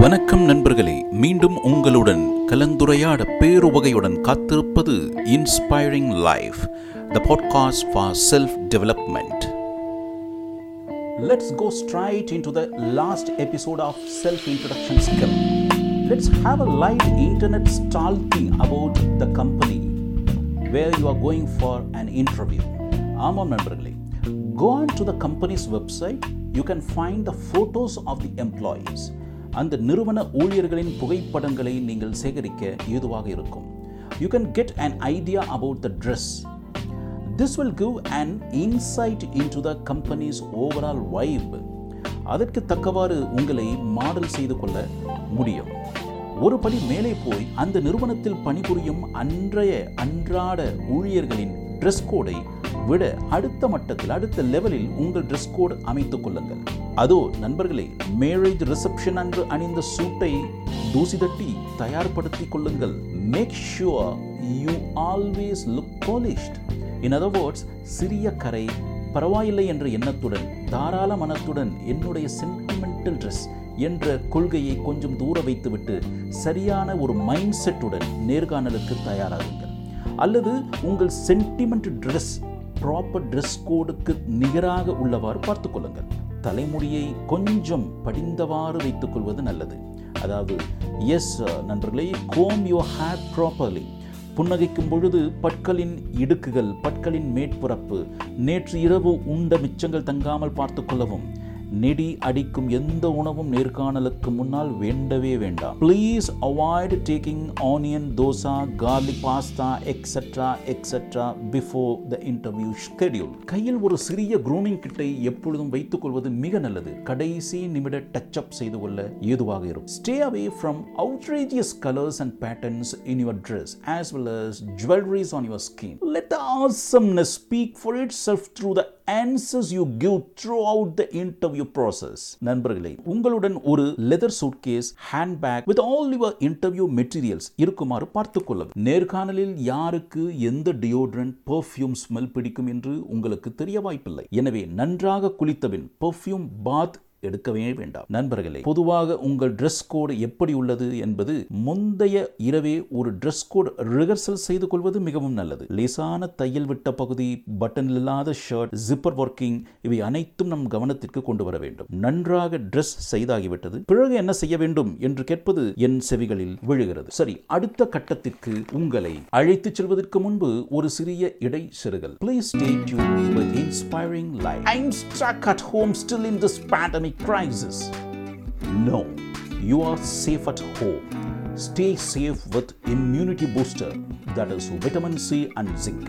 வணக்கம் நண்பர்களே மீண்டும் உங்களுடன் கலந்துரையாட பேருவகையுடன் காத்திருப்பது inspiring life the podcast for self development Let's go straight into the last episode of Self Introduction Skill. Let's have a light internet stalking about the company where you are going for an interview. ஆமாம் நண்பர்களே go on to the company's website you can find the photos of the employees அந்த நிறுவன ஊழியர்களின் புகைப்படங்களை நீங்கள் சேகரிக்க ஏதுவாக இருக்கும். You can get an idea about the dress this will give an insight into the company's overall vibe அதற்கு தக்கவாறு உங்களை மாடல் செய்து கொள்ள முடியும். ஒரு படி மேலே போய் அந்த நிறுவனத்தில் பணிபுரியும் அன்றைய அன்றாட ஊழியர்களின் ட்ரெஸ் கோடை விட அடுத்த மட்டத்தில் அடுத்த லெவலில் உங்கள் ட்ரெஸ் கோட் அமைத்துக் கொள்ளுங்கள். அதோ நண்பர்களே மேரேஜ் ரிசப்ஷன் அன்று அணிந்த சூட்டை தூசி தட்டி தயார்படுத்திக் கொள்ளுங்கள். Make sure you always look polished in other words சிறிய கரை பரவாயில்லை என்ற எண்ணத்துடன் தாராள மனத்துடன் என்னுடைய சென்டிமெண்டல் ட்ரெஸ் என்ற கொள்கையை கொஞ்சம் தூர வைத்துவிட்டு சரியான ஒரு மைண்ட் செட்டுடன் நேர்காணலுக்கு தயாராகுங்கள். அல்லது உங்கள் சென்டிமெண்ட் ட்ரெஸ் ப்ராப்பர் ட்ரெஸ் கோடுக்கு நிகராக உள்ளவாறு பார்த்துக்கொள்ளுங்கள். தலைமுடியை கொஞ்சம் படிந்தவாறு வைத்துக்கொள்வது நல்லது. அதாவது எஸ் நண்பர்களே கோம் யோ ஹேர் ப்ராப்பர்லி புன்னகைக்கும் பொழுது பற்களின் இடுக்குகள் பற்களின் மேற்புறப்பு நேற்று இரவு உண்ட மிச்சங்கள் தங்காமல் பார்த்து கொள்ளவும் நெடி அடிக்கும் எந்த உணவும் நேர்காணலுக்கு முன்னால் வேண்டவே வேண்டாம். Please avoid taking onion dosa garlic pasta extra extra before the interview schedule கையில் ஒரு சிறிய க்ரூமிங் கிட்டை எப்பொழுதும் வைத்துக் கொள்வது மிக நல்லது. கடைசி நிமிட டச் அப் செய்து கொள்ள ஏதுவாக இருக்கும். Stay away from outrageous colours and patterns in your dress as well as jewelleries on your skin let the awesomeness speak for itself through the answers you give throughout the interview process நண்பர்களே உங்களுடன் ஒரு leather suitcase handbag with all your interview materials இருக்குமாறு பார்த்துக்கொள்ளும் நேர்காணலில் யாருக்கு எந்த deodorant perfume smell பிடிக்கும் என்று உங்களுக்கு தெரிய வாய்ப்பில்லை. எனவே நன்றாக குளித்தபின் பெர்ஃப்யூம் பாத் எடுக்கவே வேண்டாம். நண்பர்களே பொதுவாக உங்கள் ட்ரெஸ் கோடு எப்படி உள்ளது என்பது முந்தைய இரவே ஒரு ட்ரெஸ் கோட் ரிஹர்சல் செய்து கொள்வது மிகவும் நல்லது. லேசான தையல் விட்ட பகுதி பட்டன் இல்லாத ஷர்ட் ஜிப்பர் ஒர்க்கிங் இவை அனைத்தும் நம் கவனத்திற்கு கொண்டு வர வேண்டும். நன்றாக ட்ரெஸ் செய்தாகிவிட்டது பிறகு என்ன செய்ய வேண்டும் என்று கேட்பது என் செவிகளில் விழுகிறது. சரி அடுத்த கட்டத்திற்கு உங்களை அழைத்துச் செல்வதற்கு முன்பு ஒரு சிறிய இடை செருகல் please stay tune with inspiring life I am at home still in this pandemic crisis. No, you are safe at home. Stay safe with immunity booster that is vitamin C and zinc.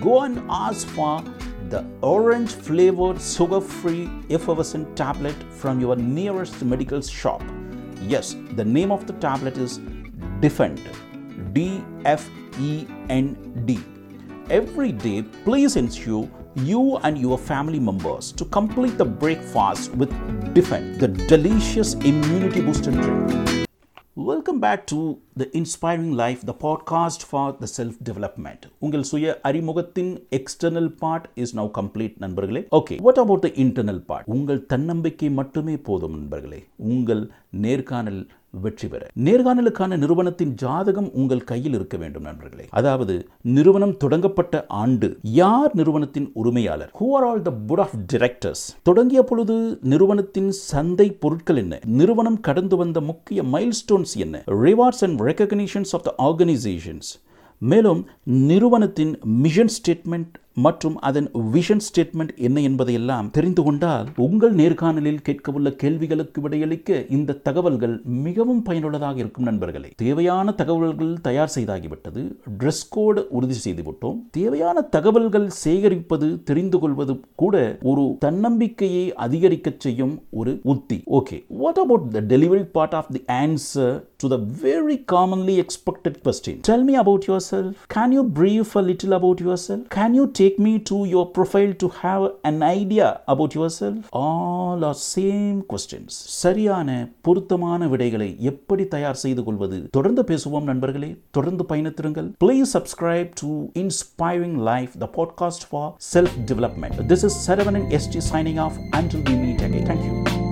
Go and ask for the orange flavored sugar free effervescent tablet from your nearest medical shop. Yes, the name of the tablet is Defend. D F E N D. Every day, please ensure you and your family members to complete the breakfast with Defend, the delicious immunity booster drink. Welcome back to the inspiring life the podcast for the self development உங்கள் சுய அறிமுகத்தின் external part is now complete நண்பர்களே okay what about the internal part உங்கள் தன்னம்பிக்கை மட்டுமே போதும் நண்பர்களே உங்கள் நேர்காணல் வெற்றி பெற நேர்காணலுக்கான நிறுவனத்தின் ஜாதகம் உங்கள் கையில் இருக்க வேண்டும் நண்பர்களே. அதாவது நிறுவனம் தொடங்கப்பட்ட ஆண்டு யார் நிறுவனத்தின் உரிமையாளர்? Who are all the board of directors தொடங்கிய பொழுது நிறுவனத்தின் சந்தை பொருட்கள் என்ன? நிறுவனம் கடந்து வந்த முக்கிய மைல்ஸ்டோன்ஸ் என்ன? Rewards and recognitions of the organisations மேலும் நிறுவனத்தின் மிஷன் ஸ்டேட்மெண்ட் மற்றும் அதன் விஷன் ஸ்டேட்மெண்ட் என்ன என்பதையெல்லாம் தெரிந்து கொண்டால் உங்கள் நேர்காணலில் கேட்கவுள்ள கேள்விகளுக்கு விடையளிக்க இந்த தகவல்கள் மிகவும் பயனுள்ளதாக இருக்கும் நண்பர்களே. தேவையான தகவல்கள் தயார் செய்தாகிவிட்டது. ட்ரெஸ் கோடு உறுதி செய்துவிட்டோம். தேவையான தகவல்கள் சேகரிப்பது தெரிந்து கொள்வது கூட ஒரு தன்னம்பிக்கையை அதிகரிக்க செய்யும் ஒரு உத்தி. Okay what about the delivery part of the answer to the very commonly expected question? Tell me about yourself. Can you brief a little about yourself? Can you take me to your profile to have an idea about yourself? All are same questions. சரியான பொருத்தமான விடைகளை எப்படி தயார் செய்து கொள்வது? தொடர்ந்து பேசுவோம் நண்பர்களே. தொடர்ந்து பயணித்திருங்கள். Please subscribe to inspiring life the podcast for self development this is Saravanan ST signing off until we meet again thank you